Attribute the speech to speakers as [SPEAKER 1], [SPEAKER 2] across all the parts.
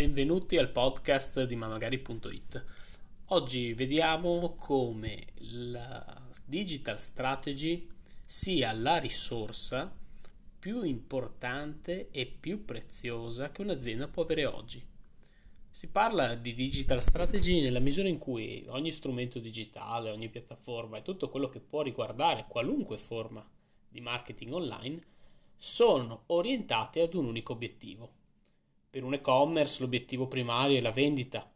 [SPEAKER 1] benvenuti al podcast di mamagari.it. Oggi vediamo come la digital strategy sia la risorsa più importante e più preziosa che un'azienda può avere oggi. Si parla di digital strategy nella misura in cui ogni strumento digitale, ogni piattaforma e tutto quello che può riguardare qualunque forma di marketing online sono orientati ad un unico obiettivo. Per un e-commerce l'obiettivo primario è la vendita.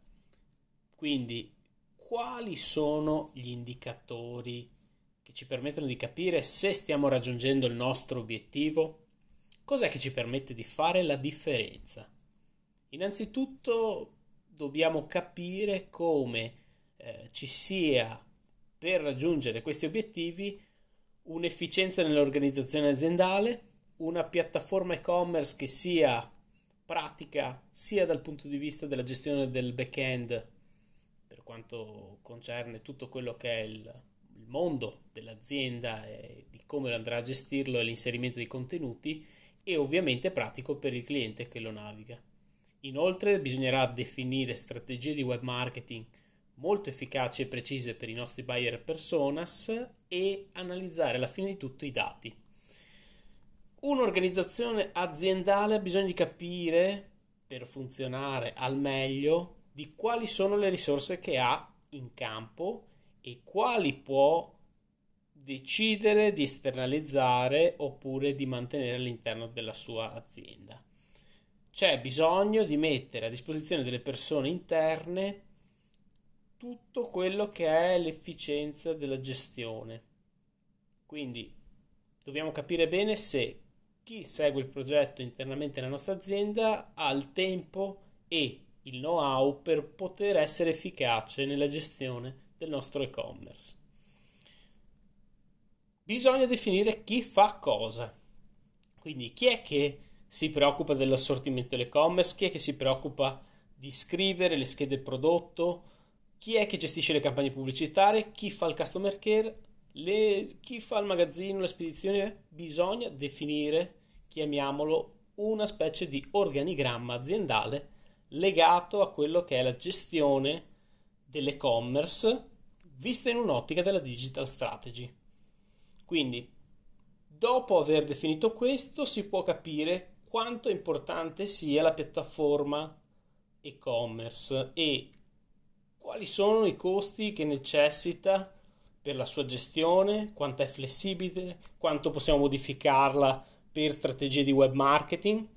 [SPEAKER 1] Quindi quali sono gli indicatori che ci permettono di capire se stiamo raggiungendo il nostro obiettivo? Cos'è che ci permette di fare la differenza? Innanzitutto dobbiamo capire come eh, ci sia per raggiungere questi obiettivi un'efficienza nell'organizzazione aziendale, una piattaforma e-commerce che sia pratica sia dal punto di vista della gestione del back-end per quanto concerne tutto quello che è il, il mondo dell'azienda e di come andrà a gestirlo e l'inserimento di contenuti e ovviamente pratico per il cliente che lo naviga. Inoltre bisognerà definire strategie di web marketing molto efficaci e precise per i nostri buyer personas e analizzare alla fine di tutto i dati. Un'organizzazione aziendale ha bisogno di capire per funzionare al meglio di quali sono le risorse che ha in campo e quali può decidere di esternalizzare oppure di mantenere all'interno della sua azienda. C'è bisogno di mettere a disposizione delle persone interne tutto quello che è l'efficienza della gestione. Quindi dobbiamo capire bene se chi segue il progetto internamente nella nostra azienda ha il tempo e il know-how per poter essere efficace nella gestione del nostro e-commerce. Bisogna definire chi fa cosa. Quindi chi è che si preoccupa dell'assortimento dell'e-commerce, chi è che si preoccupa di scrivere le schede prodotto, chi è che gestisce le campagne pubblicitarie, chi fa il customer care, le, chi fa il magazzino, la spedizione. Bisogna definire, chiamiamolo, una specie di organigramma aziendale legato a quello che è la gestione dell'e-commerce vista in un'ottica della digital strategy. Quindi, dopo aver definito questo, si può capire quanto importante sia la piattaforma e-commerce e quali sono i costi che necessita per la sua gestione, quanto è flessibile, quanto possiamo modificarla per strategie di web marketing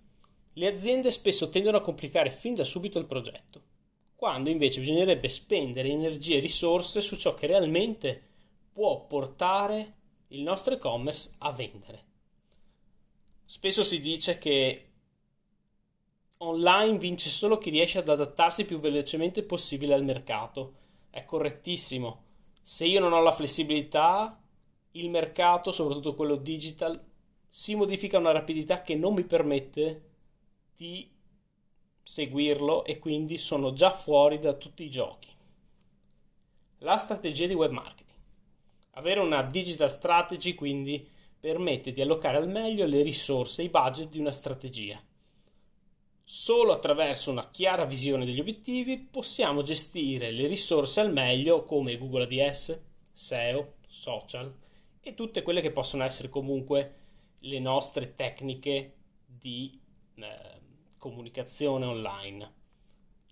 [SPEAKER 1] le aziende spesso tendono a complicare fin da subito il progetto, quando invece bisognerebbe spendere energie e risorse su ciò che realmente può portare il nostro e-commerce a vendere. Spesso si dice che online vince solo chi riesce ad adattarsi più velocemente possibile al mercato. È correttissimo. Se io non ho la flessibilità, il mercato, soprattutto quello digital, si modifica a una rapidità che non mi permette di seguirlo e quindi sono già fuori da tutti i giochi. La strategia di web marketing. Avere una digital strategy quindi permette di allocare al meglio le risorse e i budget di una strategia. Solo attraverso una chiara visione degli obiettivi possiamo gestire le risorse al meglio come Google ADS, SEO, social e tutte quelle che possono essere comunque le nostre tecniche di eh, comunicazione online.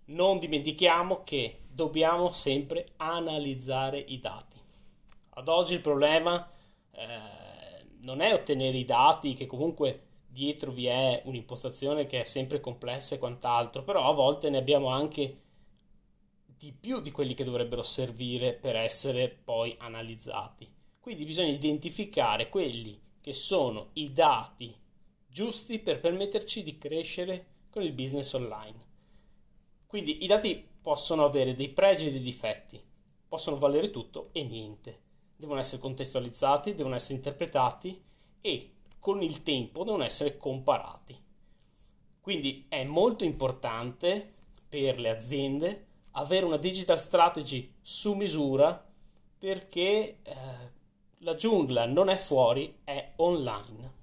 [SPEAKER 1] Non dimentichiamo che dobbiamo sempre analizzare i dati. Ad oggi il problema eh, non è ottenere i dati, che comunque dietro vi è un'impostazione che è sempre complessa e quant'altro, però a volte ne abbiamo anche di più di quelli che dovrebbero servire per essere poi analizzati. Quindi bisogna identificare quelli che sono i dati giusti per permetterci di crescere con il business online. Quindi i dati possono avere dei pregi e dei difetti, possono valere tutto e niente. Devono essere contestualizzati, devono essere interpretati e con il tempo devono essere comparati. Quindi è molto importante per le aziende avere una digital strategy su misura perché eh, la giungla non è fuori, è online.